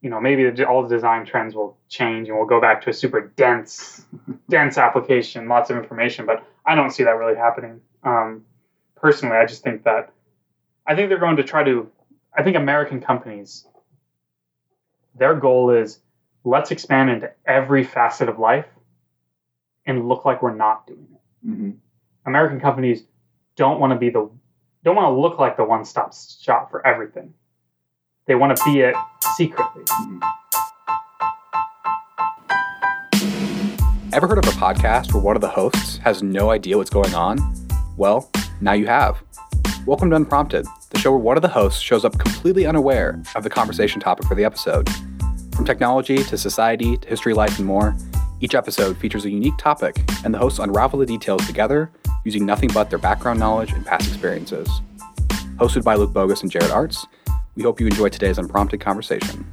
you know, maybe the, all the design trends will change and we'll go back to a super dense, dense application, lots of information. But I don't see that really happening. Um, personally, I just think that I think they're going to try to. I think American companies, their goal is let's expand into every facet of life and look like we're not doing it. Mm-hmm. American companies don't want to be the don't want to look like the one stop shop for everything. They want to be it secretly. Mm-hmm. Ever heard of a podcast where one of the hosts has no idea what's going on? Well, now you have. Welcome to Unprompted, the show where one of the hosts shows up completely unaware of the conversation topic for the episode. From technology to society to history, life, and more, each episode features a unique topic, and the hosts unravel the details together using nothing but their background knowledge and past experiences. Hosted by Luke Bogus and Jared Arts, we hope you enjoy today's unprompted conversation.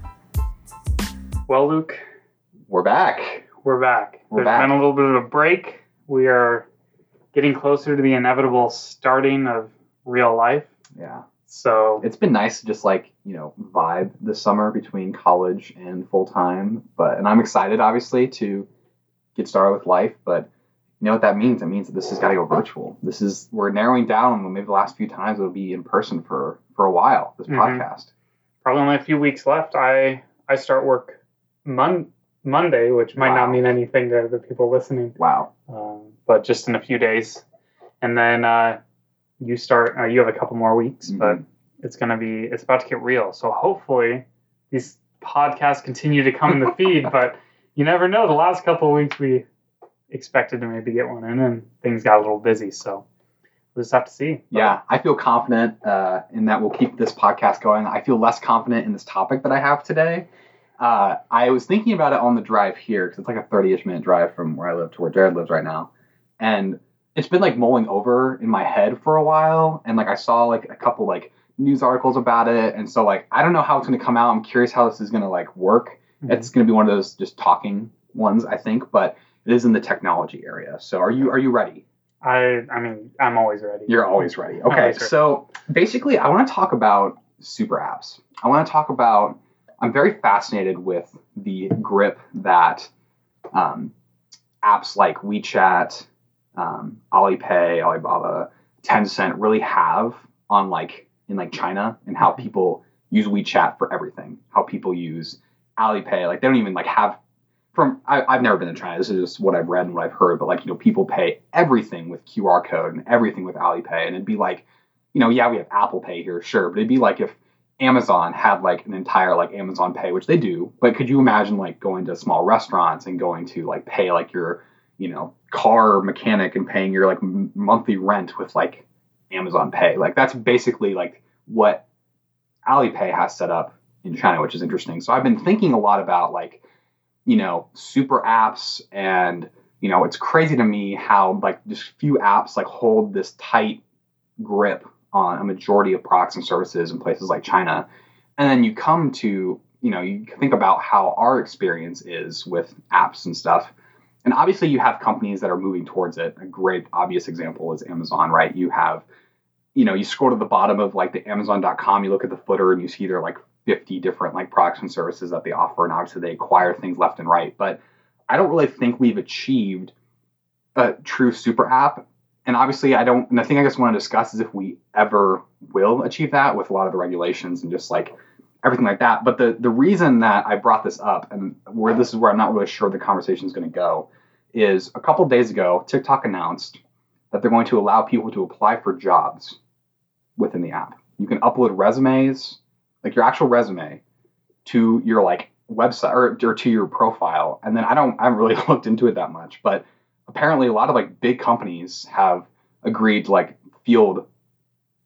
Well, Luke, We're back. we're back. We're There's back. been a little bit of a break. We are getting closer to the inevitable starting of real life. Yeah. So It's been nice to just like, you know, vibe this summer between college and full time. But and I'm excited obviously to get started with life, but you know what that means? It means that this has got to go virtual. This is we're narrowing down maybe the last few times it'll be in person for for a while, this Mhm. podcast. probably only a few weeks left. I I start work mon- Monday, which might Wow. not mean anything to the people listening, Wow. um, but just in a few days. And then uh, you start. Uh, you have a couple more weeks, Mhm. but it's gonna be. It's about to get real. So hopefully these podcasts continue to come in the feed. But you never know. The last couple of weeks we expected to maybe get one in, and things got a little busy. So we'll just have to see. But Yeah, I feel confident uh, in that we'll keep this podcast going. I feel less confident in this topic that I have today. Uh, I was thinking about it on the drive here because it's like a 30 ish minute drive from where I live to where Jared lives right now. And it's been like mulling over in my head for a while. And like I saw like a couple like news articles about it. And so like I don't know how it's going to come out. I'm curious how this is going to like work. Mhm. It's going to be one of those just talking ones, I think, but it is in the technology area. So are you are you ready? I I mean I'm always ready. You're always ready. Okay, Always ready. so basically, I want to talk about super apps. I want to talk about. I'm very fascinated with the grip that um, apps like WeChat, um, Alipay, Alibaba, Tencent really have on like in like China and how people use WeChat for everything. How people use Alipay, like they don't even like have from I, I've never been to China. This is just what I've read and what I've heard. But like you know, people pay everything with QR code and everything with Alipay, and it'd be like, you know, yeah, we have Apple Pay here, sure, but it'd be like if Amazon had like an entire like Amazon Pay, which they do. But could you imagine like going to small restaurants and going to like pay like your you know car mechanic and paying your like m- monthly rent with like Amazon Pay? Like that's basically like what Alipay has set up in China, which is interesting. So I've been thinking a lot about like, you know, super apps and you know, it's crazy to me how like just few apps like hold this tight grip on a majority of products and services in places like China. And then you come to, you know, you think about how our experience is with apps and stuff. And obviously you have companies that are moving towards it. A great obvious example is Amazon, right? You have you know, you scroll to the bottom of like the Amazon.com, you look at the footer and you see there are like 50 different like products and services that they offer, and obviously they acquire things left and right. But I don't really think we've achieved a true super app. And obviously, I don't, and the thing I just want to discuss is if we ever will achieve that with a lot of the regulations and just like everything like that. But the the reason that I brought this up and where this is where I'm not really sure the conversation is going to go is a couple days ago, TikTok announced that they're going to allow people to apply for jobs within the app. You can upload resumes, like your actual resume, to your like website or, or to your profile. And then I don't I haven't really looked into it that much, but apparently a lot of like big companies have agreed to like field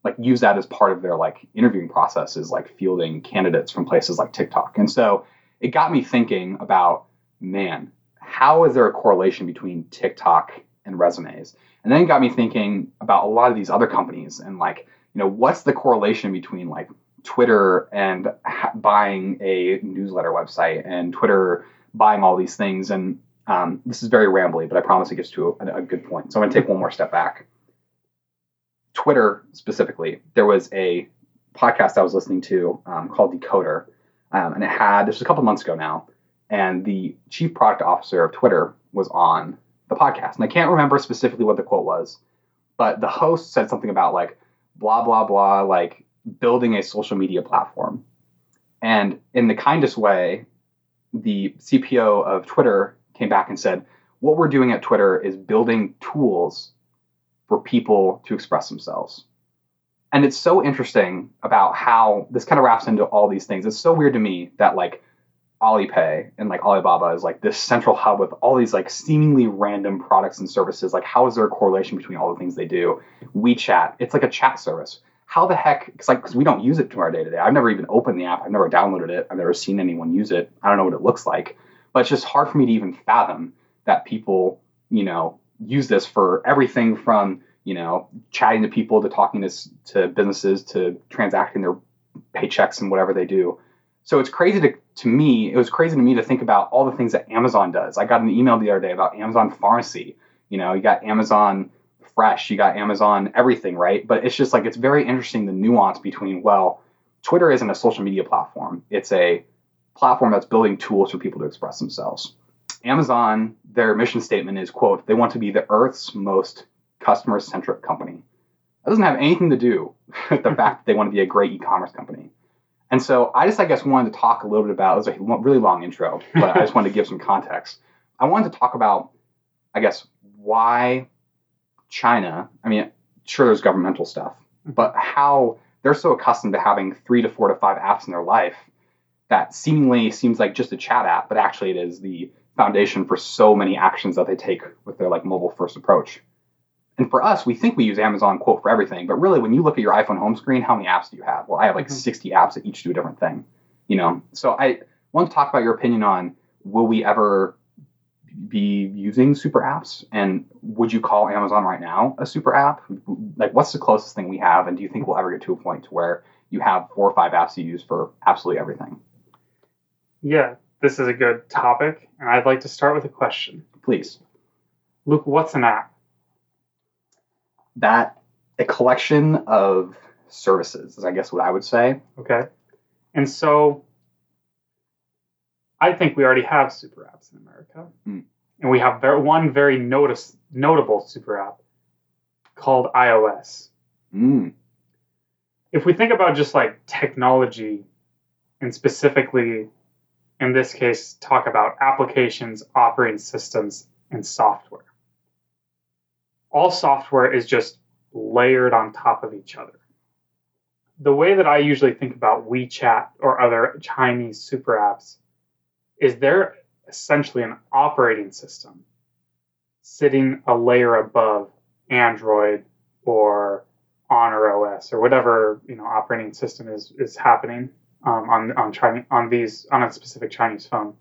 like use that as part of their like interviewing processes, like fielding candidates from places like TikTok. And so it got me thinking about, man, how is there a correlation between TikTok and resumes? And then it got me thinking about a lot of these other companies and like, you know, what's the correlation between like Twitter and ha- buying a newsletter website and Twitter buying all these things? And um, this is very rambly, but I promise it gets to a, a good point. So I'm going to take one more step back. Twitter specifically, there was a podcast I was listening to um, called Decoder um, and it had this was a couple months ago now, and the chief product officer of Twitter was on the podcast, and I can't remember specifically what the quote was, but the host said something about like blah blah blah, like building a social media platform, and in the kindest way, the CPO of Twitter came back and said, "What we're doing at Twitter is building tools for people to express themselves." and it's so interesting about how this kind of wraps into all these things. It's so weird to me that like Alipay and like Alibaba is like this central hub with all these like seemingly random products and services. Like, how is there a correlation between all the things they do? WeChat, it's like a chat service. How the heck? It's like because we don't use it to our day to day. I've never even opened the app. I've never downloaded it. I've never seen anyone use it. I don't know what it looks like. But it's just hard for me to even fathom that people, you know, use this for everything from you know, chatting to people, to talking to, to businesses, to transacting their paychecks and whatever they do. So it's crazy to, to me, it was crazy to me to think about all the things that Amazon does. I got an email the other day about Amazon Pharmacy. You know, you got Amazon Fresh, you got Amazon everything, right? But it's just like, it's very interesting the nuance between, well, Twitter isn't a social media platform, it's a platform that's building tools for people to express themselves. Amazon, their mission statement is, quote, they want to be the Earth's most customer centric company. That doesn't have anything to do with the hmm. fact that they want to be a great e commerce company. And so I just, I guess, wanted to talk a little bit about it was a really long intro, but I just wanted to give some context. I wanted to talk about, I guess, why China, I mean, sure, there's governmental stuff, but how they're so accustomed to having three to four to five apps in their life that seemingly seems like just a chat app, but actually it is the foundation for so many actions that they take with their like mobile first approach. And for us, we think we use Amazon quote for everything, but really, when you look at your iPhone home screen, how many apps do you have? Well, I have like mm-hmm. 60 apps that each do a different thing. You know, so I want to talk about your opinion on will we ever be using super apps, and would you call Amazon right now a super app? Like, what's the closest thing we have, and do you think we'll ever get to a point to where you have four or five apps you use for absolutely everything? Yeah, this is a good topic, and I'd like to start with a question. Please. Luke, what's an app? that a collection of services is I guess what I would say. Okay. And so I think we already have super apps in America. Mm. And we have very, one very notice, notable super app called iOS. Mm. If we think about just like technology and specifically in this case talk about applications, operating systems, and software all software is just layered on top of each other. The way that I usually think about WeChat or other Chinese super apps is they're essentially an operating system sitting a layer above Android or Honor OS or whatever you know operating system is is happening um, on on China, on these on a specific Chinese phone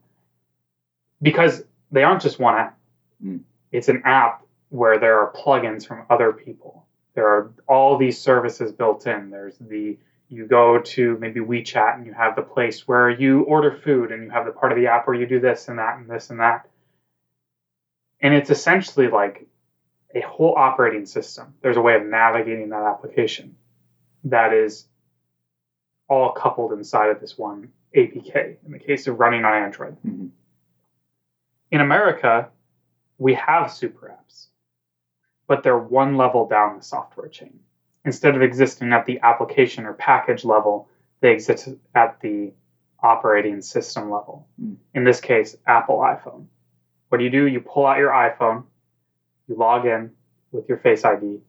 because they aren't just one app. Mm. It's an app where there are plugins from other people. There are all these services built in. There's the you go to maybe WeChat and you have the place where you order food and you have the part of the app where you do this and that and this and that. And it's essentially like a whole operating system. There's a way of navigating that application that is all coupled inside of this one APK in the case of running on Android. Mm-hmm. In America, we have super apps but they're one level down the software chain. Instead of existing at the application or package level, they exist at the operating system level. Mm. In this case, Apple iPhone. What do you do? You pull out your iPhone, you log in with your Face ID,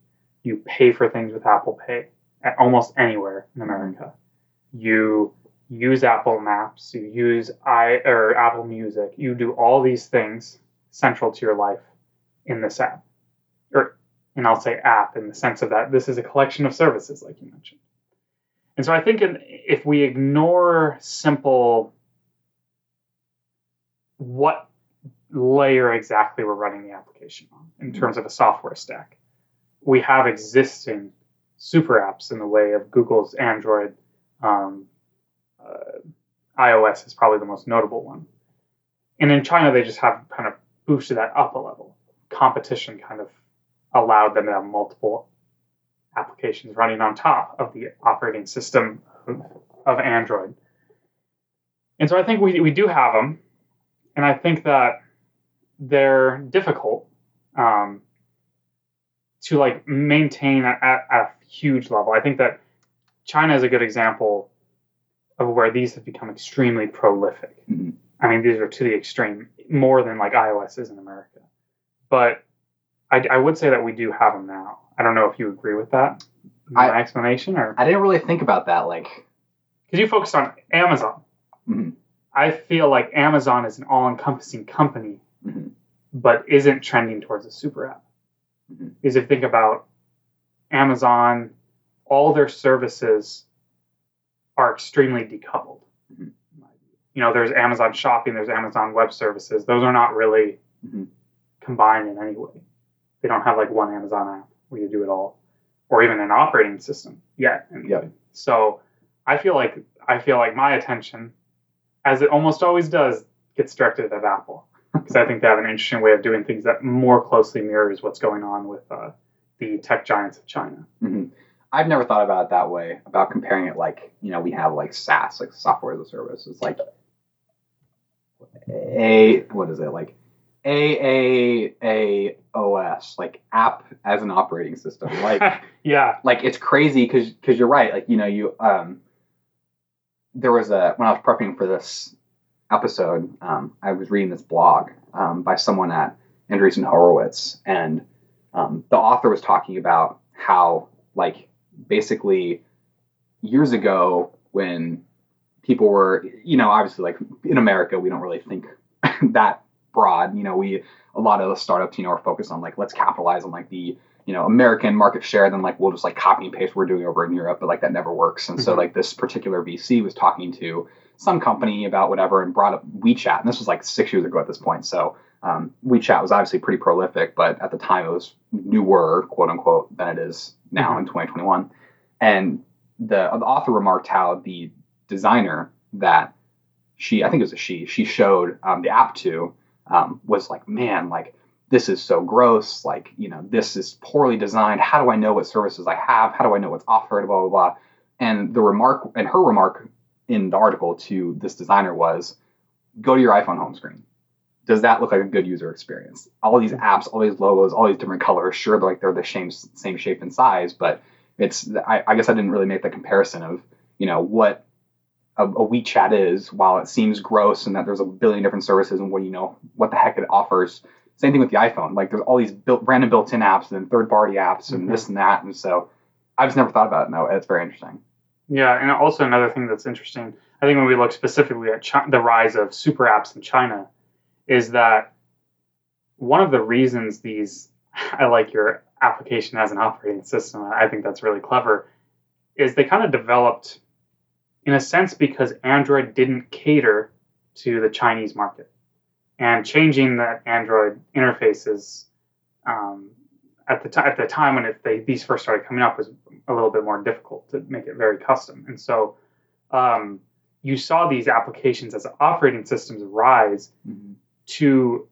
you pay for things with Apple Pay at almost anywhere in America. You use Apple Maps, you use i or Apple Music, you do all these things central to your life in this app or and I'll say app in the sense of that this is a collection of services, like you mentioned. And so I think in, if we ignore simple what layer exactly we're running the application on in mm-hmm. terms of a software stack, we have existing super apps in the way of Google's Android. Um, uh, iOS is probably the most notable one. And in China, they just have kind of boosted that up a level. Competition kind of allowed them to have multiple applications running on top of the operating system of Android. And so I think we, we do have them. And I think that they're difficult um, to like maintain at, at a huge level. I think that China is a good example of where these have become extremely prolific. Mhm. I mean, these are to the extreme, more than like iOS is in America. But I, I would say that we do have them now. I don't know if you agree with that, my I- explanation, or I didn't really think about that. Like, because you focused on Amazon. Mhm. I feel like Amazon is an all-encompassing company, Mhm. but isn't trending towards a super app. Mhm. Is if you think about Amazon, all their services are extremely decoupled. Mhm. You know, there's Amazon Shopping, there's Amazon Web Services. Those are not really Mhm. combined in any way. They don't have like one Amazon app where you do it all, or even an operating system yet. anyway. Yep. So I feel like I feel like my attention, as it almost always does, gets directed at Apple because I think they have an interesting way of doing things that more closely mirrors what's going on with uh, the tech giants of China. hmm I've never thought about it that way. About comparing it, like you know, we have like SaaS, like software as a service. It's like a what is it like a a a os like app as an operating system. Like yeah, like it's crazy because because you're right. Like you know you um there was a when I was prepping for this episode, um, I was reading this blog um, by someone at Andreessen Horowitz, and um, the author was talking about how like basically years ago when people were you know obviously like in America we don't really think that broad. You know we a lot of the startups you know are focused on like let's capitalize on like the you know American market share, then like we'll just like copy and paste what we're doing over in Europe, but like that never works. And so Mhm. like this particular VC was talking to some company about whatever and brought up WeChat, and this was like six years ago at this point. So um, WeChat was obviously pretty prolific, but at the time it was newer, quote unquote, than it is now in 2021. And the, the author remarked how the designer that she, I think it was a she, she showed um, the app to um, was like, man, like this is so gross. Like, you know, this is poorly designed. How do I know what services I have? How do I know what's offered? Blah, blah, blah. And the remark, and her remark in the article to this designer was go to your iPhone home screen. Does that look like a good user experience? All these apps, all these logos, all these different colors, sure, they're like they're the same, same shape and size, but it's, I, I guess I didn't really make the comparison of, you know, what a, a WeChat is, while it seems gross and that there's a billion different services and what you know, what the heck it offers. Same thing with the iPhone. Like there's all these built, random built-in apps and third-party apps and Mhm. this and that, and so I just never thought about it. No, it's very interesting. Yeah, and also another thing that's interesting, I think when we look specifically at Chi- the rise of super apps in China, is that one of the reasons these, I like your application as an operating system, I think that's really clever, is they kind of developed, in a sense, because Android didn't cater to the Chinese market. And changing that Android interfaces um, at the time at the time when it, they, these first started coming up was a little bit more difficult to make it very custom. And so um, you saw these applications as operating systems rise to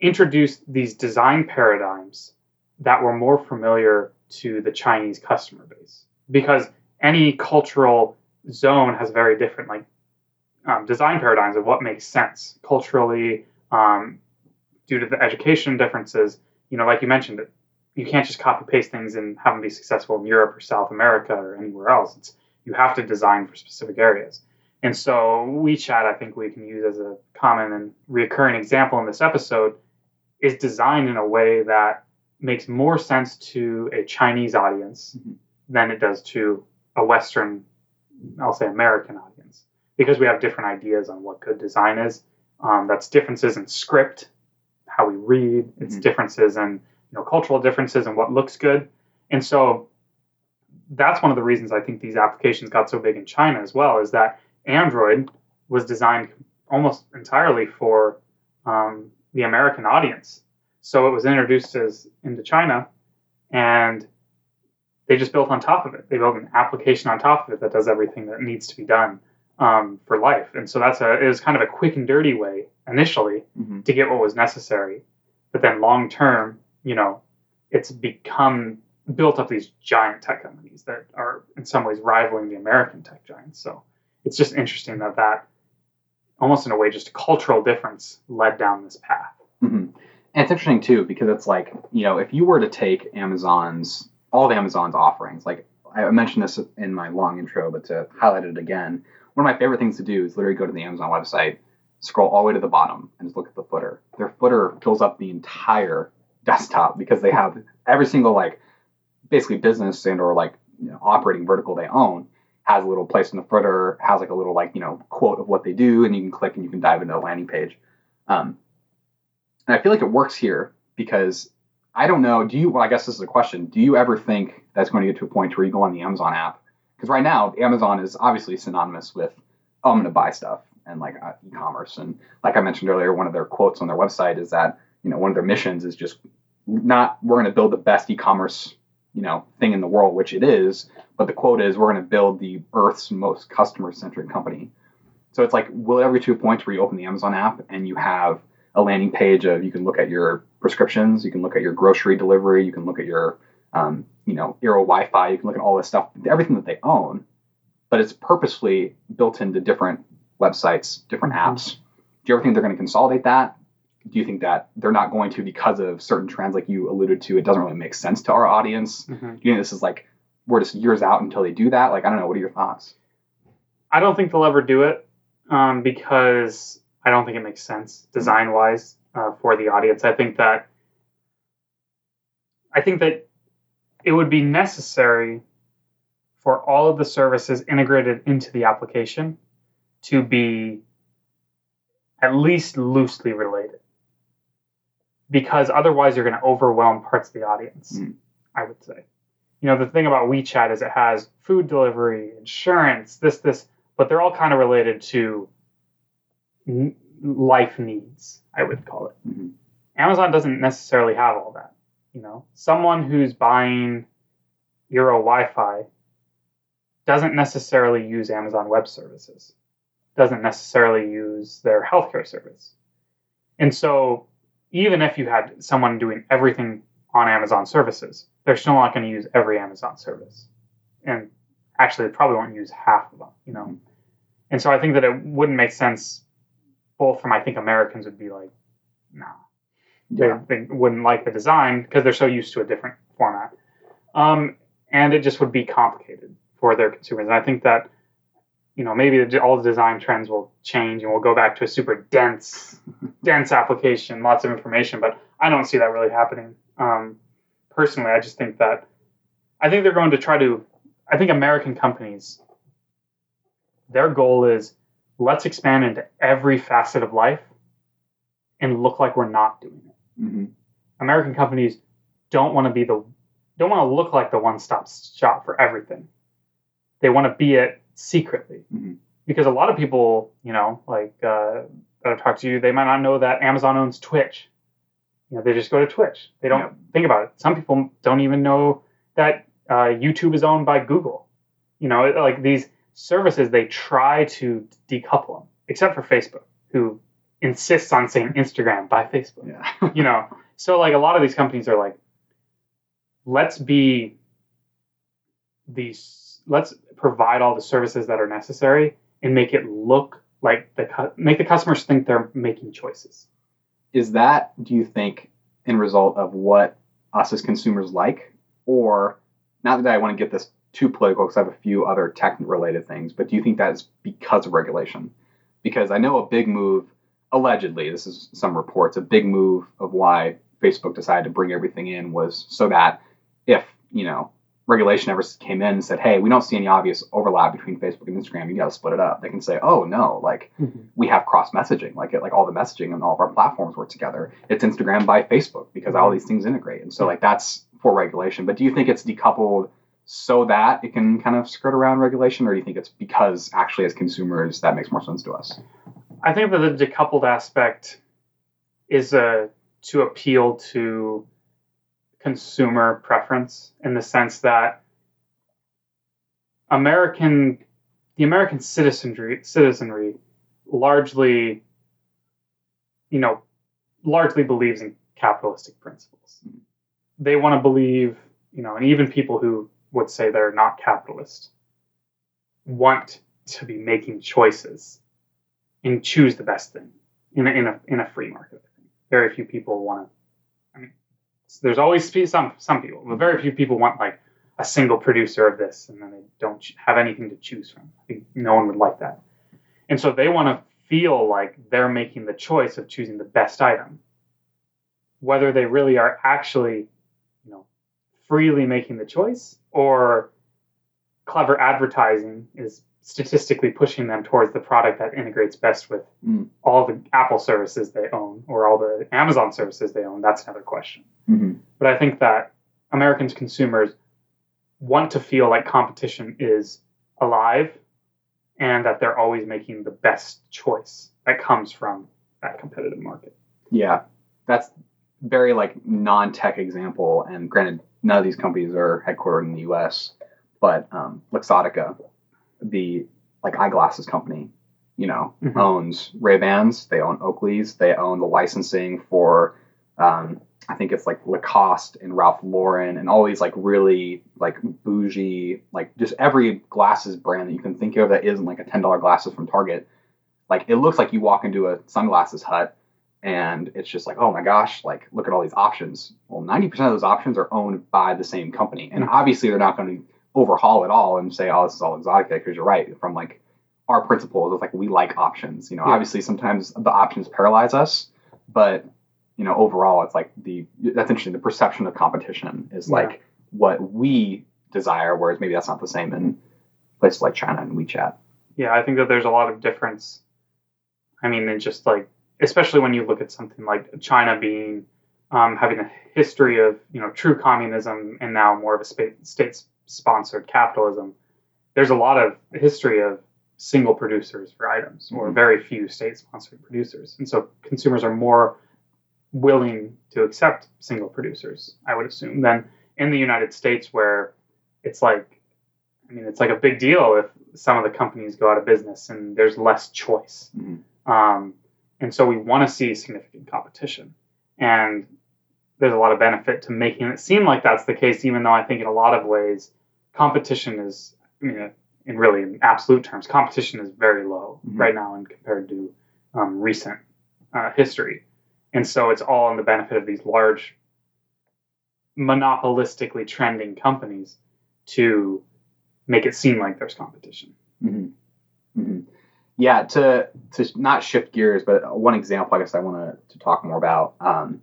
introduce these design paradigms that were more familiar to the Chinese customer base. Because any cultural zone has very different like um, design paradigms of what makes sense culturally um, due to the education differences. You know, like you mentioned, you can't just copy paste things and have them be successful in Europe or South America or anywhere else. It's you have to design for specific areas. And so WeChat, I think we can use as a common and recurring example in this episode, is designed in a way that makes more sense to a Chinese audience Mhm. than it does to a Western, I'll say American audience, because we have different ideas on what good design is. Um, that's differences in script, how we read. It's Mhm. differences in you know cultural differences and what looks good. And so that's one of the reasons I think these applications got so big in China as well is that Android was designed almost entirely for um, the American audience. So it was introduced as into China, and they just built on top of it. They built an application on top of it that does everything that needs to be done um, for life. And so that's a it was kind of a quick and dirty way initially Mhm. to get what was necessary, but then long term, you know, it's become built up these giant tech companies that are in some ways rivaling the American tech giants. So it's just interesting that that almost in a way just a cultural difference led down this path. hmm And it's interesting too because it's like you know if you were to take Amazon's all of Amazon's offerings, like I mentioned this in my long intro, but to highlight it again, one of my favorite things to do is literally go to the Amazon website, scroll all the way to the bottom, and just look at the footer. Their footer fills up the entire desktop because they have every single like basically business and or like you know, operating vertical they own has a little place in the footer, has like a little like you know quote of what they do, and you can click and you can dive into the landing page. Um, and I feel like it works here because I don't know. Do you? Well, I guess this is a question. Do you ever think that's going to get to a point where you go on the Amazon app? Because right now, Amazon is obviously synonymous with oh, I'm going to buy stuff and like uh, e-commerce. And like I mentioned earlier, one of their quotes on their website is that you know one of their missions is just not we're going to build the best e-commerce you know thing in the world, which it is. But the quote is we're going to build the Earth's most customer-centric company. So it's like will it ever get to a point where you open the Amazon app and you have a landing page of you can look at your prescriptions, you can look at your grocery delivery, you can look at your um, you know Eero Wi-Fi, you can look at all this stuff, everything that they own, but it's purposefully built into different websites, different Mhm. apps. Do you ever think they're going to consolidate that? Do you think that they're not going to because of certain trends, like you alluded to? It doesn't really make sense to our audience. Do you think this is like we're just years out until they do that? Like I don't know. What are your thoughts? I don't think they'll ever do it um, because I don't think it makes sense design wise uh, for the audience. I think that I think that it would be necessary for all of the services integrated into the application to be at least loosely related because otherwise you're going to overwhelm parts of the audience Mm. i would say you know the thing about wechat is it has food delivery insurance this this but they're all kind of related to life needs i would call it. Mhm. amazon doesn't necessarily have all that you know? Someone who's buying eero wi-fi doesn't necessarily use amazon web services doesn't necessarily use their healthcare service. And so even if you had someone doing everything on amazon services they're still not going to use every amazon service. And actually they probably won't use half of them you know? And so i think that it wouldn't make sense both from i think americans would be like no they, they wouldn't like the design because they're so used to a different format. Um, and it just would be complicated for their consumers. And I think that, you know, maybe the, all the design trends will change and we'll go back to a super dense, dense application, lots of information. But I don't see that really happening. Um, personally, I just think that, I think they're going to try to, I think American companies, their goal is let's expand into every facet of life and look like we're not doing it. hmm American companies don't want to be the don't want to look like the one-stop shop for everything. They want to be it secretly Mhm. because a lot of people, you know, like uh, that I've talked to you, they might not know that Amazon owns Twitch. You know, they just go to Twitch. They don't Yep. think about it. Some people don't even know that uh, YouTube is owned by Google. You know, like these services, they try to decouple them, except for Facebook, who insists on saying Instagram by Facebook. Yeah. you know so like a lot of these companies are like let's be these let's provide all the services that are necessary and make it look like the make the customers think they're making choices. Is that do you think in result of what us as consumers like? Or not that i want to get this too political because i have a few other tech related things but do you think that is because of regulation because i know a big move allegedly this is some reports a big move of why facebook decided to bring everything in was so that if you know regulation ever came in and said hey we don't see any obvious overlap between facebook and instagram you got to split it up they can say oh no like mm-hmm. we have cross messaging, like it, like all the messaging on all of our platforms work together. It's Instagram by Facebook because all mm-hmm. these things integrate, and so like that's for regulation. But do you think it's decoupled so that it can kind of skirt around regulation, or do you think it's because actually as consumers that makes more sense to us? i think that the decoupled aspect is uh, to appeal to consumer preference in the sense that American the American citizenry citizenry largely you know largely believes in capitalistic principles. They want to believe, you know, and even people who would say they're not capitalist want to be making choices and choose the best thing in a, in a, in a free market. Very few people want to. I mean, there's always some some people, but very few people want like a single producer of this, and then they don't have anything to choose from. I think no one would like that, and so they want to feel like they're making the choice of choosing the best item, whether they really are actually, freely making the choice or clever advertising is statistically pushing them towards the product that integrates best with Mm. all the Apple services they own or all the Amazon services they own. That's another question. hmm But I think that Americans consumers want to feel like competition is alive and that they're always making the best choice that comes from that competitive market. Yeah, that's very like non-tech example. And granted, none of these companies are headquartered in the U.S., but um, Luxottica, the like eyeglasses company, you know, Mhm. owns Ray Bans. They own Oakley's. They own the licensing for, um, I think it's like Lacoste and Ralph Lauren and all these like really like bougie, like just every glasses brand that you can think of that isn't like a ten dollar glasses from Target. Like it looks like you walk into a sunglasses hut and it's just like, oh my gosh, like look at all these options. Well, 90% of those options are owned by the same company. And Mhm. obviously they're not going to overhaul it all and say, oh, this is all exotic because you're right. From like our principles of like, we like options. You know, Yeah. obviously sometimes the options paralyze us, but you know, overall it's like the, that's interesting. The perception of competition is Yeah. like what we desire, whereas maybe that's not the same in places like China and WeChat. Yeah, I think that there's a lot of difference. I mean, in just like, especially when you look at something like China being um, having a history of you know true communism and now more of a state sponsored capitalism. There's a lot of history of single producers for items, or Mhm. very few state sponsored producers, and so consumers are more willing to accept single producers. I would assume than in the United States, where it's like I mean, it's like a big deal if some of the companies go out of business and there's less choice. Mhm. Um, and so we want to see significant competition. And there's a lot of benefit to making it seem like that's the case, even though I think in a lot of ways, competition is, I mean, in really in absolute terms, competition is very low Mhm. right now and compared to um, recent uh, history. And so it's all in the benefit of these large, monopolistically trending companies to make it seem like there's competition. hmm hmm Yeah, to to not shift gears, but one example I guess I want to, talk more about um,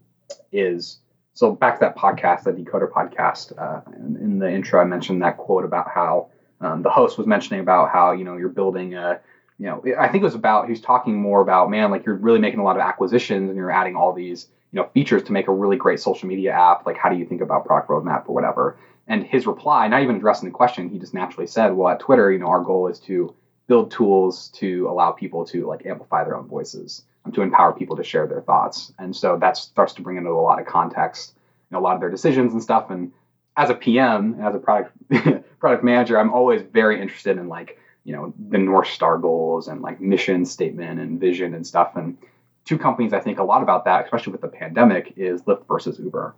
is so back to that podcast, the Decoder podcast. Uh, in, the intro, I mentioned that quote about how um, the host was mentioning about how you know you're building a you know I think it was about he was talking more about man like you're really making a lot of acquisitions and you're adding all these you know features to make a really great social media app. Like how do you think about product roadmap or whatever? And his reply, not even addressing the question, he just naturally said, "Well, at Twitter, you know, our goal is to build tools to allow people to like amplify their own voices, and to empower people to share their thoughts." And so that starts to bring into a lot of context, know, a lot of their decisions and stuff. And as a PM, as a product product manager, I'm always very interested in like you know the North Star goals and like mission statement and vision and stuff. And two companies I think a lot about that, especially with the pandemic, is Lyft versus Uber.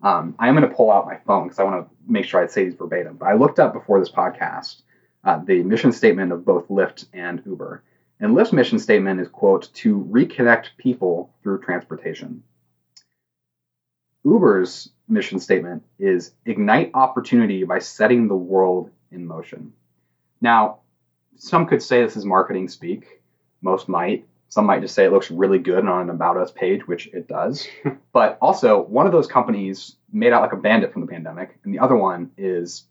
Um, I am going to pull out my phone because I want to make sure I say these verbatim. But I looked up before this podcast uh, the mission statement of both Lyft and Uber. And Lyft's mission statement is, quote, to reconnect people through transportation. Uber's mission statement is ignite opportunity by setting the world in motion. Now, some could say this is marketing speak. Most might. Some might just say it looks really good on an About Us page, which it does. but also, one of those companies made out like a bandit from the pandemic, and the other one is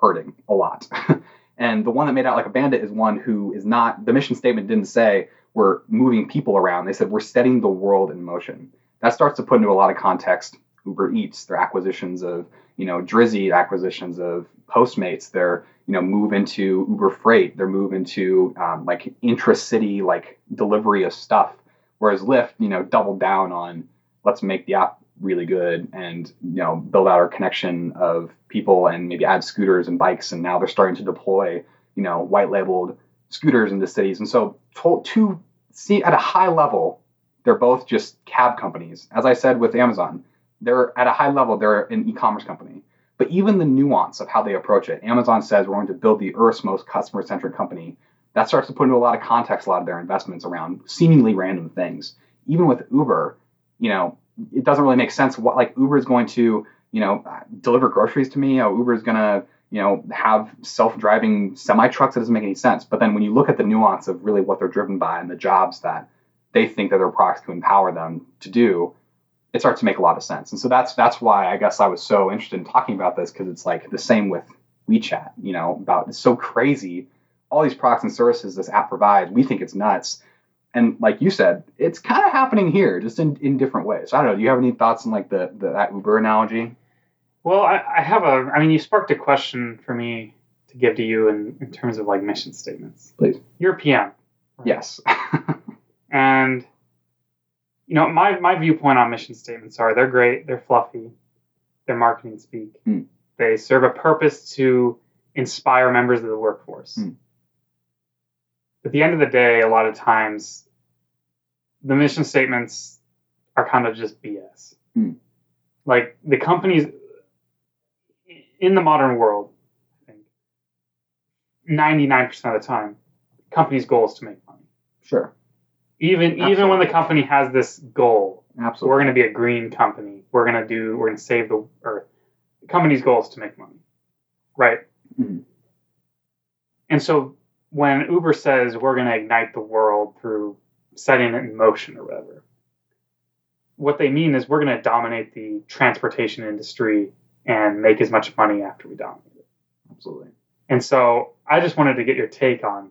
hurting a lot. and the one that made out like a bandit is one who is not, the mission statement didn't say we're moving people around. They said we're setting the world in motion. That starts to put into a lot of context Uber Eats, their acquisitions of, you know, Drizly acquisitions of Postmates, their, you know, move into Uber Freight, their move into um, like intra-city like delivery of stuff. Whereas Lyft, you know, doubled down on let's make the app really good and you know build out our connection of people and maybe add scooters and bikes and now they're starting to deploy you know white labeled scooters into cities. And so to, to see at a high level they're both just cab companies. As i said with amazon they're at a high level they're an e-commerce company. But even the nuance of how they approach it amazon says we're going to build the earth's most customer centric company. That starts to put into a lot of context a lot of their investments around seemingly random things. Even with Uber, you know, it doesn't really make sense what like Uber is going to, you know, deliver groceries to me. Oh, Uber is going to, you know, have self-driving semi trucks. That doesn't make any sense. But then when you look at the nuance of really what they're driven by and the jobs that they think that their products can empower them to do, it starts to make a lot of sense. And so that's that's why I guess I was so interested in talking about this because it's like the same with WeChat. You know, about it's so crazy. All these products and services this app provides, we think it's nuts. And like you said, it's kind of happening here, just in, in different ways. I don't know. Do you have any thoughts on like the, the that Uber analogy? Well, I, I have a. I mean, you sparked a question for me to give to you in, in terms of like mission statements. Please. You're a PM. right? Yes. And you know, my my viewpoint on mission statements are they're great, they're fluffy, they're marketing speak. Hmm. They serve a purpose to inspire members of the workforce. Hmm. At the end of the day, a lot of times the mission statements are kind of just BS. Hmm. Like the companies in the modern world, I think 99% of the time, company's goal is to make money. sure. Even even when the company has this goal, Absolutely. we're going to be a green company. We're going to do. We're going to save the earth. The company's goal is to make money, right? Mhm. And so when Uber says we're going to ignite the world through setting it in motion or whatever, what they mean is we're going to dominate the transportation industry and make as much money after we dominate it. Absolutely. And so I just wanted to get your take on,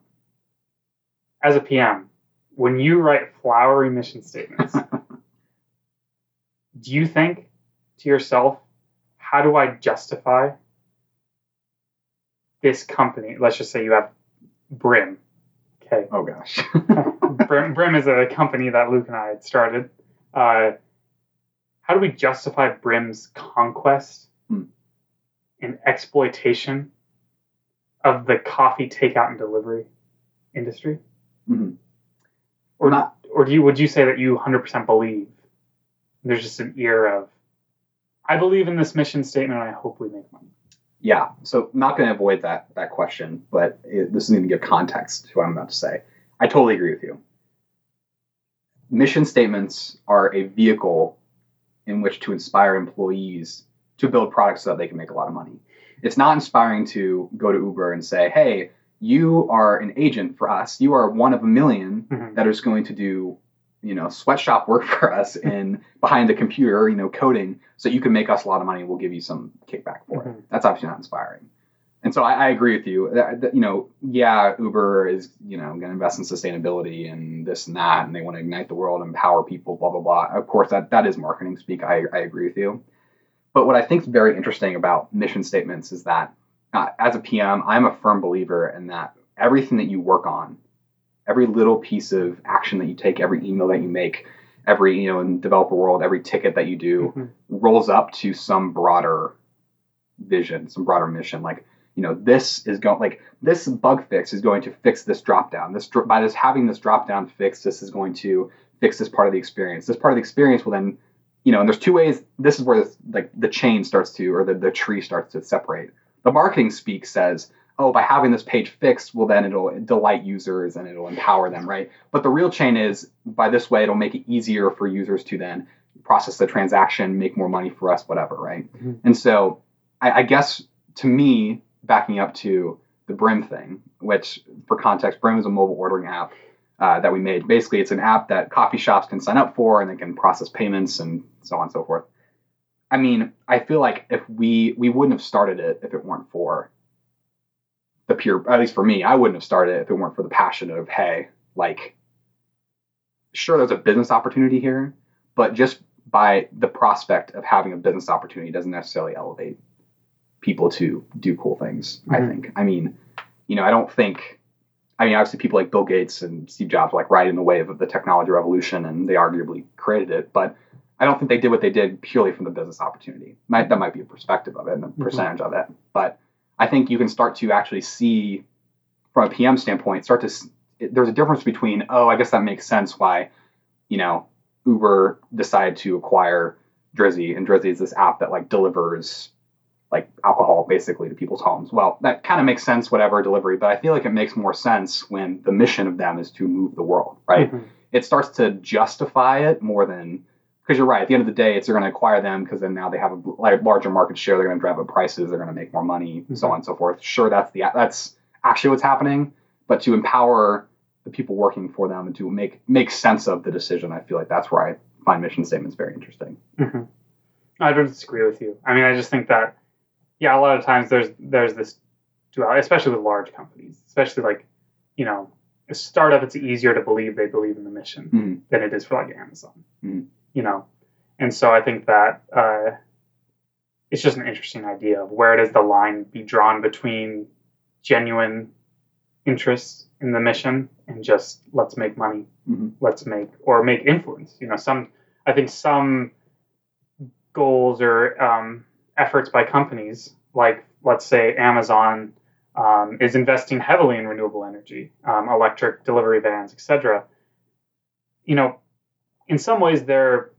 as a PM, when you write flowery mission statements, do you think to yourself, how do I justify this company? Let's just say you have Brim. Okay. Oh gosh. Brim, Brim is a company that Luke and I had started. Uh, how do we justify Brim's conquest Hmm. and exploitation of the coffee takeout and delivery industry? Mhm. Or Not- or do you would you say that you 100% believe there's just an ear of I believe in this mission statement and I hope we make money. Yeah, so not going to avoid that that question, but it, this is going to give context to what I'm about to say. I totally agree with you. Mission statements are a vehicle in which to inspire employees to build products so that they can make a lot of money. It's not inspiring to go to Uber and say, "Hey, you are an agent for us. You are one of a million Mhm. that is going to do, you know, sweatshop work for us in behind the computer, you know, coding, so you can make us a lot of money. We'll give you some kickback for it. Mhm. That's obviously not inspiring. And so I, I agree with you. That, that, you know, yeah, Uber is you know going to invest in sustainability and this and that, and they want to ignite the world, empower people, blah blah blah. Of course, that that is marketing speak. I, I agree with you. But what I think is very interesting about mission statements is that uh, as a PM, I'm a firm believer in that everything that you work on, every little piece of action that you take, every email that you make, every you know in developer world, every ticket that you do Mhm. rolls up to some broader vision, some broader mission. Like you know, this is going like this bug fix is going to fix this drop down. This by this having this drop down fix, this is going to fix this part of the experience. This part of the experience will then you know, and there's two ways. This is where this, like the chain starts to, or the, the tree starts to separate. The marketing speak says, oh, by having this page fixed, well, then it'll delight users and it'll empower them, right? But the real chain is by this way, it'll make it easier for users to then process the transaction, make more money for us, whatever, right? Mhm. And so I, I guess to me, backing up to the Brim thing, which for context, Brim is a mobile ordering app uh, that we made. Basically, it's an app that coffee shops can sign up for and they can process payments and so on and so forth. I mean, I feel like if we we wouldn't have started it if it weren't for the pure, at least for me, I wouldn't have started it if it weren't for the passion of hey, like, sure, there's a business opportunity here, but just by the prospect of having a business opportunity doesn't necessarily elevate people to do cool things. I Mhm. think. I mean, you know, I don't think. I mean, obviously, people like Bill Gates and Steve Jobs like in the wave of the technology revolution, and they arguably created it. But I don't think they did what they did purely from the business opportunity. Might, that might be a perspective of it and a percentage of it. But I think you can start to actually see, from a PM standpoint, start to. There's a difference between, oh, I guess that makes sense why, you know, Uber decided to acquire Drizly, and Drizly is this app that like delivers like alcohol basically to people's homes. Well, that kind of makes sense, whatever delivery, but I feel like it makes more sense when the mission of them is to move the world, right? Mhm. It starts to justify it more than because you're right. At the end of the day, it's they're going to acquire them because then now they have a larger market share. They're going to drive up prices. They're going to make more money, so Mhm. on and so forth. Sure, that's the that's actually what's happening, but to empower the people working for them and to make make sense of the decision, I feel like that's where I find mission statements very interesting. hmm I don't disagree with you. I mean, I just think that, yeah, a lot of times there's there's this duality, especially with large companies, especially like, you know, a startup. It's easier to believe they believe in the mission Mhm. than it is for like Amazon. Mhm. You know, and so I think that uh, it's just an interesting idea of where does the line be drawn between genuine interest in the mission and just let's make money Mhm. let's make or make influence you know some i think some goals or um, efforts by companies like let's say amazon um, is investing heavily in renewable energy um, electric delivery vans etc you know in some ways they're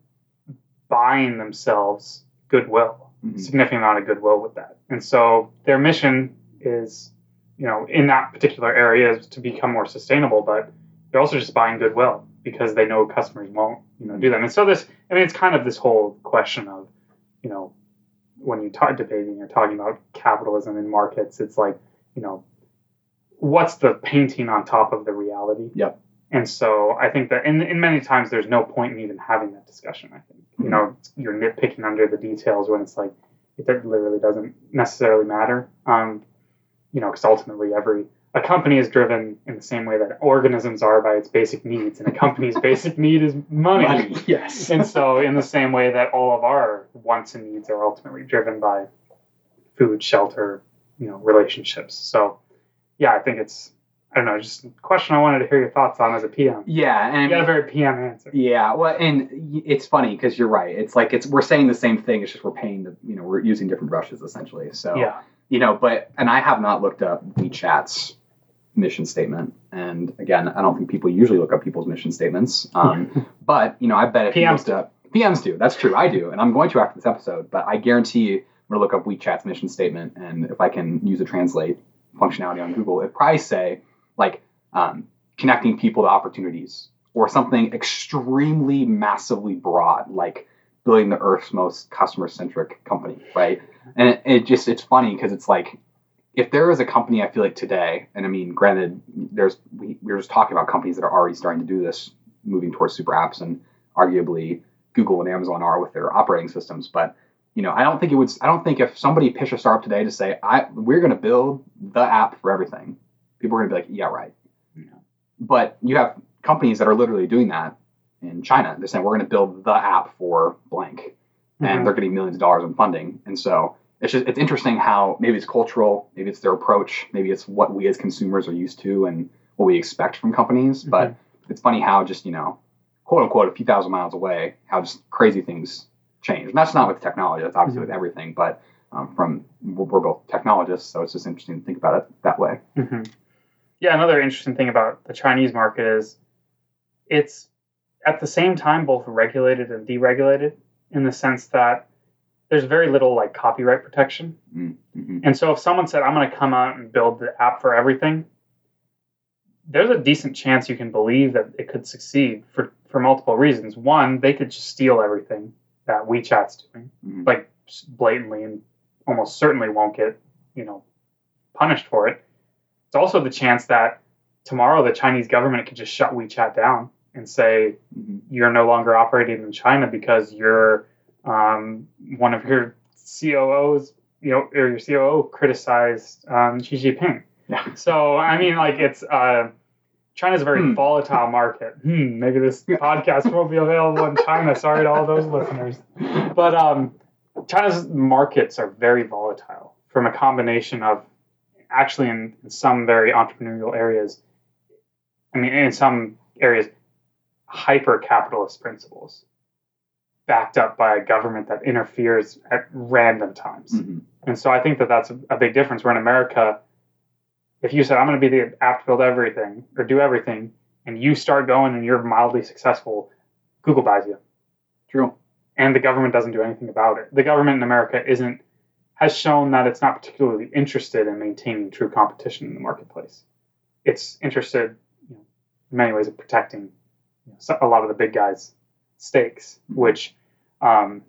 buying themselves goodwill Mhm. significant amount of goodwill with that. And so their mission is, you know, in that particular area is to become more sustainable, but they're also just buying goodwill because they know customers won't, you know, do them. And so this, I mean, it's kind of this whole question of, you know, when you talk debating or talking about capitalism in markets, it's like, you know, what's the painting on top of the reality? Yep. And so I think that in, in many times there's no point in even having that discussion. I think you know you're nitpicking under the details when it's like it literally doesn't necessarily matter. Um, you know, because ultimately every a company is driven in the same way that organisms are by its basic needs, and a company's basic need is money. Money, yes. And so, in the same way that all of our wants and needs are ultimately driven by food, shelter, you know, relationships. So, yeah, I think it's I don't know, just a question I wanted to hear your thoughts on as a PM. yeah, You and got a very PM answer. Yeah, well, and it's funny because you're right. It's like it's we're saying the same thing. It's just we're paying the you know we're using different brushes essentially. So Yeah. you know, but and I have not looked up WeChat's mission statement, and again, I don't think people usually look up people's mission statements. Um, but you know, I bet if PMs looked up PMs do. That's true. I do, and I'm going to after this episode. But I guarantee you, I'm gonna look up WeChat's mission statement, and if I can use a translate functionality on Google, it probably say like um, connecting people to opportunities or something extremely massively broad, like building the Earth's most customer centric company, right? And it, it just it's funny because it's like if there is a company I feel like today, and I mean, granted, there's we, we were just talking about companies that are already starting to do this, moving towards super apps, and arguably Google and Amazon are with their operating systems, but you know, I don't think it would. I don't think if somebody pitched a startup today to say, "I we're going to build the app for everything," people are going to be like, "Yeah, right." Yeah. But you have companies that are literally doing that in China. They're saying, "We're going to build the app for blank," Mhm. and they're getting millions of dollars in funding. And so it's just it's interesting how maybe it's cultural, maybe it's their approach, maybe it's what we as consumers are used to and what we expect from companies. But it's funny how just you know, quote unquote, a few thousand miles away, how just crazy things change. And that's not with technology. That's obviously with everything. But um, from we're, both technologists, so it's just interesting to think about it that way. hmm Yeah, another interesting thing about the Chinese market is it's at the same time both regulated and deregulated in the sense that there's very little like copyright protection. Mm-hmm. And so if someone said, I'm going to come out and build the app for everything, there's a decent chance you can believe that it could succeed for, for multiple reasons. One, they could just steal everything that WeChat's doing, Mhm. like blatantly, and almost certainly won't get, you know, punished for it. It's also the chance that tomorrow the Chinese government could just shut WeChat down and say, Mhm. you're no longer operating in China because you're um, one of your COOs, you know, or your COO criticized um, Xi Jinping. Yeah. So I mean, like it's uh, China's a very Hmm. volatile market. Hmm, maybe this podcast won't be available in China. Sorry to all those listeners, but um, China's markets are very volatile from a combination of actually in, in some very entrepreneurial areas. I mean, in some areas, hyper capitalist principles backed up by a government that interferes at random times. Mhm. And so I think that that's a, a big difference. Where in America, if you said, I'm going to be the app to build everything or do everything, and you start going and you're mildly successful, Google buys you. True. And the government doesn't do anything about it. The government in America isn't has shown that it's not particularly interested in maintaining true competition in the marketplace. It's interested, you know, in many ways, of protecting you know, a lot of the big guys' stakes, which, um,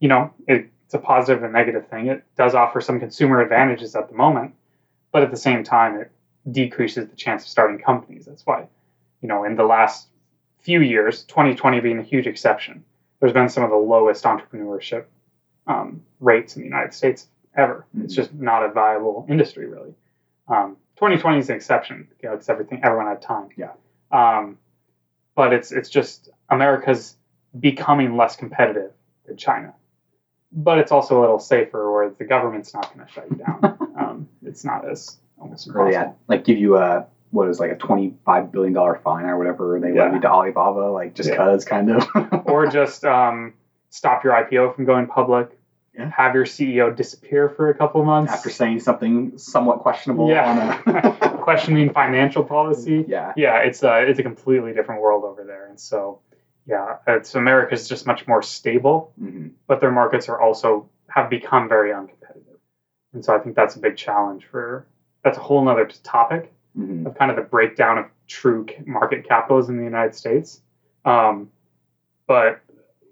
you know, it, it's a positive and negative thing. It does offer some consumer advantages at the moment, but at the same time, it decreases the chance of starting companies. That's why, you know, in the last few years, 2020 being a huge exception, there's been some of the lowest entrepreneurship um, rates in the United States ever. It's Mhm. just not a viable industry, really. Um, 2020 is an exception, you know, because everything, everyone had time. Yeah. Um, but it's it's just America's becoming less competitive than China. But it's also a little safer, where the government's not going to shut you down. um, it's not as almost Or impossible. yeah, like give you a what is like a twenty five billion dollar fine or whatever they Yeah. levied to Alibaba, like just Yeah. cause kind of. or just um, stop your IPO from going public. Yeah. Have your CEO disappear for a couple months. after saying something somewhat questionable Yeah. questioning financial policy. yeah. Yeah, it's a it's a completely different world over there, and so yeah, it's America's just much more stable, hmm but their markets are also have become very uncompetitive, and so I think that's a big challenge for. That's a whole nother topic hmm of kind of the breakdown of true market capitalism in the United States. Um, but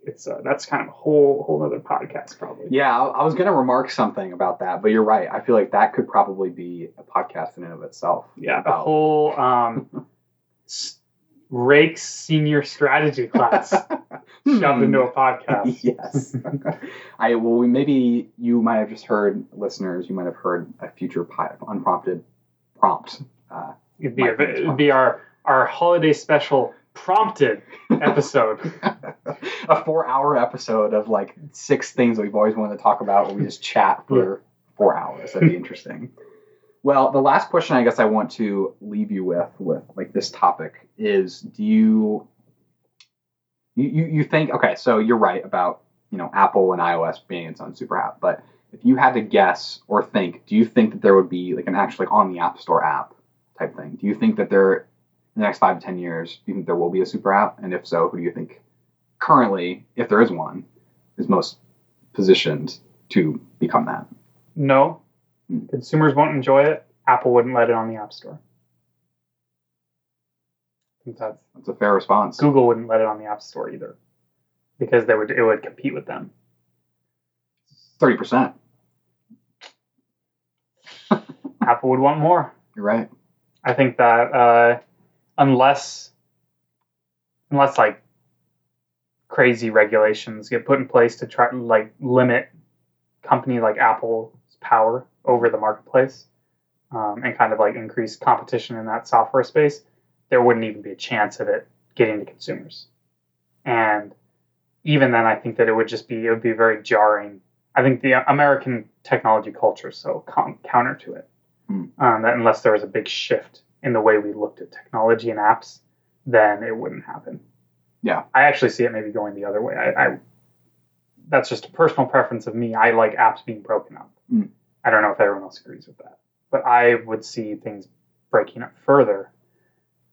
it's uh, that's kind of a whole whole other podcast probably. Yeah, I, I was gonna remark something about that, but you're right. I feel like that could probably be a podcast in and of itself. Yeah, a whole um, Rake's senior strategy class shoved into a podcast. yes. I well, we, maybe you might have just heard listeners. You might have heard a future pi- unprompted prompt. Uh, It'd be a, it'd be our our holiday special prompted episode. a four-hour episode of like six things that we've always wanted to talk about, where we just chat for four hours. That'd be interesting. Well, the last question I guess I want to leave you with, with like this topic, is: Do you you you, think? Okay, so you're right about you know Apple and iOS being its own super app, but if you had to guess or think, do you think that there would be like an actually on the App Store app type thing? Do you think that there the next five to ten years, do you think there will be a super app? And if so, who do you think currently, if there is one, is most positioned to become that? No, Hmm. consumers won't enjoy it. Apple wouldn't let it on the App Store. I think that's That's a fair response. Google wouldn't let it on the App Store either, because they would it would compete with them. Thirty percent. Apple would want more. You're right. I think that uh, unless unless like crazy regulations get put in place to try to like limit company like Apple's power over the marketplace um, and kind of like increase competition in that software space, there wouldn't even be a chance of it getting to consumers. And even then, I think that it would just be it would be very jarring. I think the American technology culture is so con- counter to it um, that unless there was a big shift in the way we looked at technology and apps, then it wouldn't happen. Yeah. I actually see it maybe going the other way. I, I that's just a personal preference of me. I like apps being broken up. Mm. I don't know if everyone else agrees with that, but I would see things breaking up further,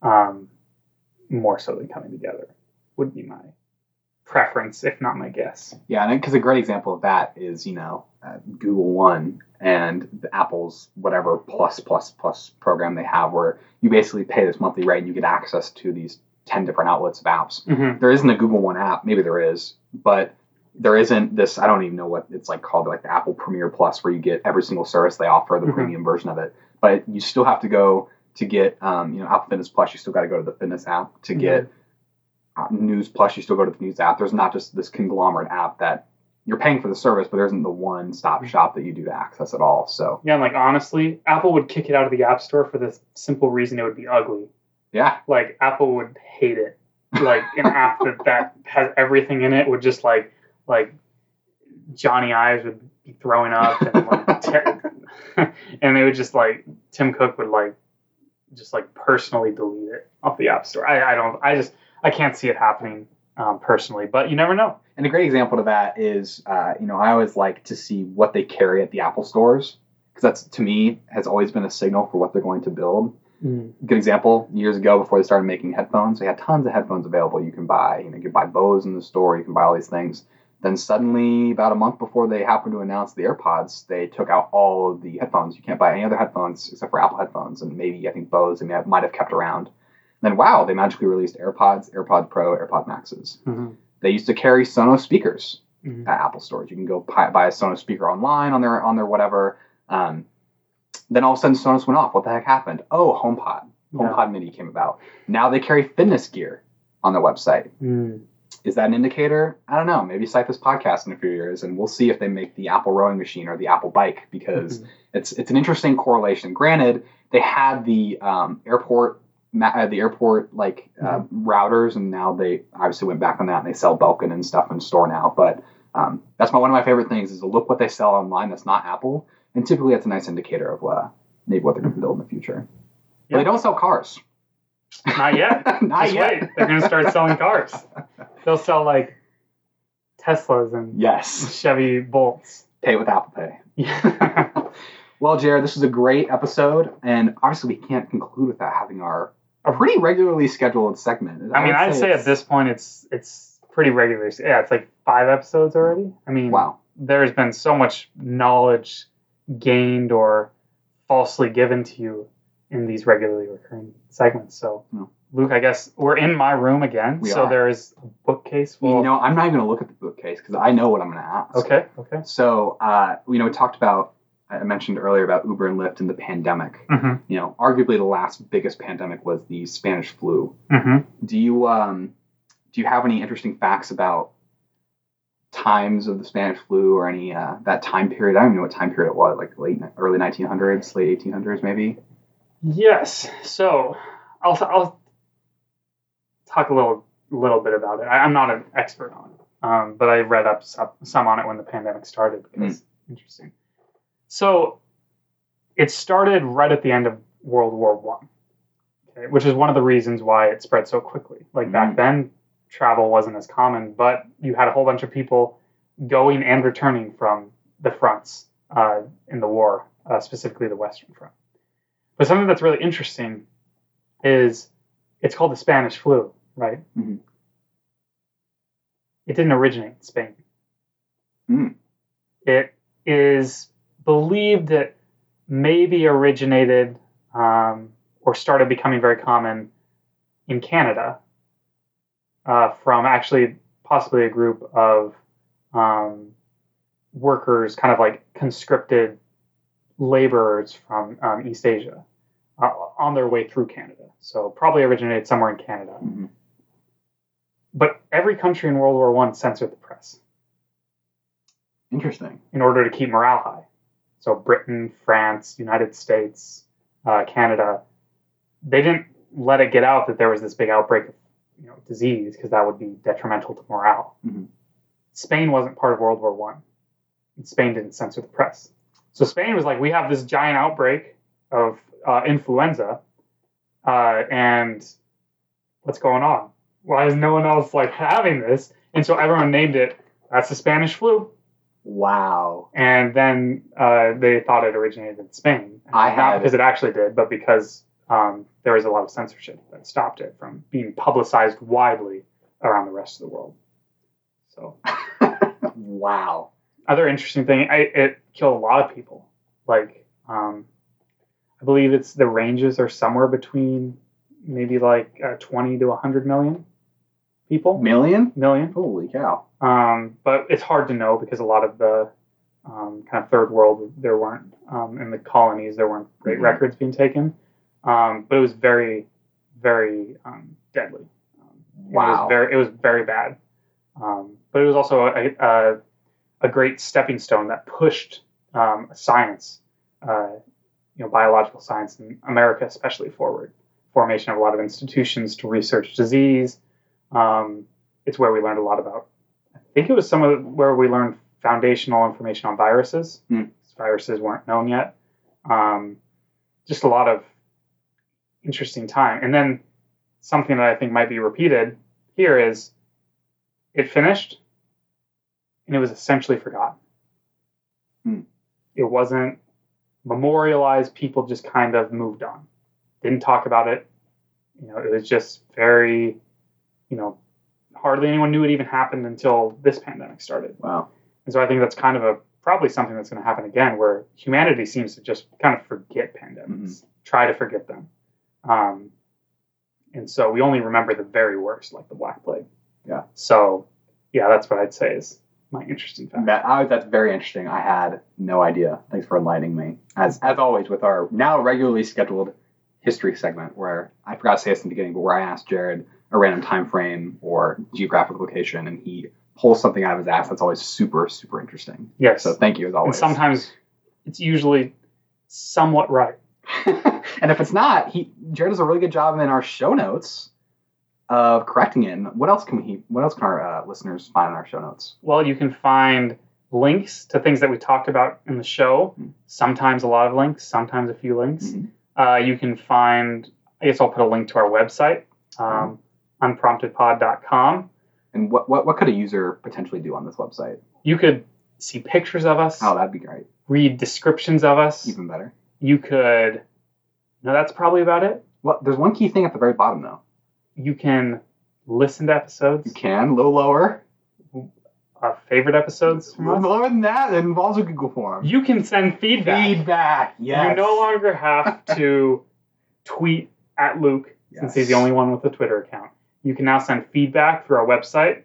um, more so than coming together. Would be my preference, if not my guess. Yeah, and because a great example of that is you know uh, Google One and the Apple's whatever plus plus plus program they have, where you basically pay this monthly rate and you get access to these ten different outlets of apps. Mm-hmm. There isn't a Google One app, maybe there is, but there isn't this. I don't even know what it's like called, like the Apple Premier Plus, where you get every single service they offer, the Mhm. premium version of it. But you still have to go to get, um, you know, Apple Fitness Plus. You still got to go to the Fitness app to get uh, News Plus. You still go to the News app. There's not just this conglomerate app that you're paying for the service, but there isn't the one-stop shop that you do to access it all. So Yeah, and like honestly, Apple would kick it out of the App Store for the simple reason it would be ugly. yeah, like Apple would hate it. Like an app that, that has everything in it would just like like Jony Ives would be throwing up and like te- and they would just like Tim Cook would like just like personally delete it off the App Store. I, I don't I just I can't see it happening um, personally, but you never know. And a great example to that is, uh, you know, I always like to see what they carry at the Apple stores because that's to me has always been a signal for what they're going to build. Good example: years ago, before they started making headphones, they had tons of headphones available. You can buy, you know, you can buy Bose in the store. You can buy all these things. Then suddenly, about a month before they happened to announce the AirPods, they took out all of the headphones. You can't buy any other headphones except for Apple headphones, and maybe I think Bose they might have kept around. then wow, they magically released AirPods, AirPods Pro, AirPod Maxes. Mhm. They used to carry Sonos speakers Mhm. at Apple stores. You can go buy, buy a Sonos speaker online on their on their whatever. Um, then all of a sudden Sonos went off. What the heck happened? Oh, HomePod. Yeah. HomePod Mini came about. Now they carry fitness gear on their website. Mm. Is that an indicator? I don't know. Maybe cite this podcast in a few years, and we'll see if they make the Apple rowing machine or the Apple bike because Mhm. it's it's an interesting correlation. Granted, they had the um, AirPort ma- uh, the AirPort like uh, routers, and now they obviously went back on that and they sell Belkin and stuff in store now. But um, that's my one of my favorite things is to look what they sell online that's not Apple, and typically that's a nice indicator of uh, maybe what they're going to build in the future. But they don't sell cars. Not yet. Not Just yet. wait. They're going to start selling cars. They'll sell like Teslas and Yes, Chevy Bolts. pay with Apple Pay. Yeah. Well, Jared, this was a great episode, and obviously we can't conclude without having our a pretty regularly scheduled segment. I mean, would I'd say at this point it's it's pretty regular. Yeah, it's like five episodes already. I mean, wow, there's been so much knowledge gained or falsely given to you in these regularly recurring segments. So, Hmm. Luke, I guess we're in my room again. We so are. there is a bookcase full. you know, I'm not even going to look at the bookcase because I know what I'm going to ask. okay, okay. So, uh, you know, we talked about I mentioned earlier about Uber and Lyft and the pandemic. hmm You know, arguably the last biggest pandemic was the Spanish flu. hmm Do you um, do you have any interesting facts about times of the Spanish flu or any uh, that time period? I don't even know what time period it was, like late early 1900s, late 1800s, maybe. Yes. So I'll I'll talk a little little bit about it. I, I'm not an expert on it, um, but I read up some, some on it when the pandemic started because interesting. So it started right at the end of World War One, okay, which is one of the reasons why it spread so quickly. Like back Mhm. then, travel wasn't as common, but you had a whole bunch of people going and returning from the fronts uh, in the war, uh, specifically the Western Front. But something that's really interesting is it's called the Spanish flu, right? Mhm. It didn't originate in Spain. Mm. It is believed that maybe originated um, or started becoming very common in Canada uh, from actually possibly a group of um, workers, kind of like conscripted laborers from um, East Asia uh, on their way through Canada. So probably originated somewhere in Canada. Mhm. But every country in World War One censored the press Interesting. in order to keep morale high. So Britain, France, United States, uh, Canada, they didn't let it get out that there was this big outbreak of you know disease because that would be detrimental to morale. Mhm. Spain wasn't part of World War One. and Spain didn't censor the press. So Spain was like, we have this giant outbreak of uh, influenza, uh, and what's going on? Why is no one else like having this? And so everyone named it. That's the Spanish flu Wow. and then uh, they thought it originated in Spain. I had- because it actually did, but because um, there was a lot of censorship that stopped it from being publicized widely around the rest of the world. So, wow. other interesting thing, I, it killed a lot of people. Like, um, I believe it's the ranges are somewhere between maybe like uh, 20 to 100 million people. Million? Million. Holy cow. Um, but it's hard to know because a lot of the um, kind of third world, there weren't um, in the colonies, there weren't great Mhm. records being taken. Um, but it was very, very um, deadly. Um, It Wow. was very, it was very bad. Um, but it was also a, a, a great stepping stone that pushed um, science, uh, you know, biological science in America especially forward. Formation of a lot of institutions to research disease. Um, it's where we learned a lot about. I think it was some of where we learned foundational information on viruses. Hmm. Viruses weren't known yet. Um, just a lot of interesting time. And then something that I think might be repeated here is it finished and it was essentially forgotten. Hmm. It wasn't memorialized. People just kind of moved on, didn't talk about it. You know, it was just very, you know, hardly anyone knew it even happened until this pandemic started. Wow. And so I think that's kind of a probably something that's going to happen again, where humanity seems to just kind of forget pandemics, try to forget them, um, and so we only remember the very worst, like the Black Plague. Yeah. So, yeah, that's what I'd say is my interesting fact. That, I, that's very interesting. I had no idea. Thanks for enlightening me. As as always with our now regularly scheduled history segment, where I forgot to say this in the beginning, but where I asked Jared a random time frame or geographic location, and he pulls something out of his ass. That's always super super interesting. Yes. So thank you as and always. sometimes it's usually somewhat right. and if it's not, he Jared does a really good job in our show notes of correcting it. And what else can we? What else can our uh, listeners find in our show notes? Well, you can find links to things that we talked about in the show. Mhm. Sometimes a lot of links, sometimes a few links. Mhm. Uh, you can find, I guess I'll put a link to our website, um, unpromptedpod.com. And what, what what could a user potentially do on this website? You could see pictures of us, Oh, that'd be great. read descriptions of us. Even better. You could, no, that's probably about it. Well, there's one key thing at the very bottom though. You can listen to episodes, You can a little lower. Uh, favorite episodes A from us. lower than that. It involves a Google form. You can send feedback. Feedback. Yes. You no longer have to tweet at Luke since he's the only one with a Twitter account. You can now send feedback through our website.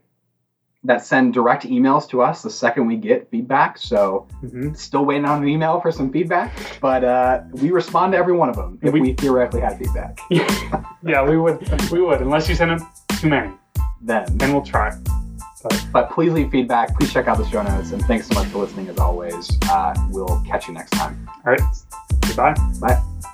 that send direct emails to us the second we get feedback. So Mhm. still waiting on an email for some feedback, but uh, we respond to every one of them if We- we, theoretically had feedback. yeah, we would. We would, unless you send them too many. Then, Then we'll try. But please leave feedback. Please check out the show notes, and thanks so much for listening. As always, uh, we'll catch you next time. All right. Goodbye. Bye.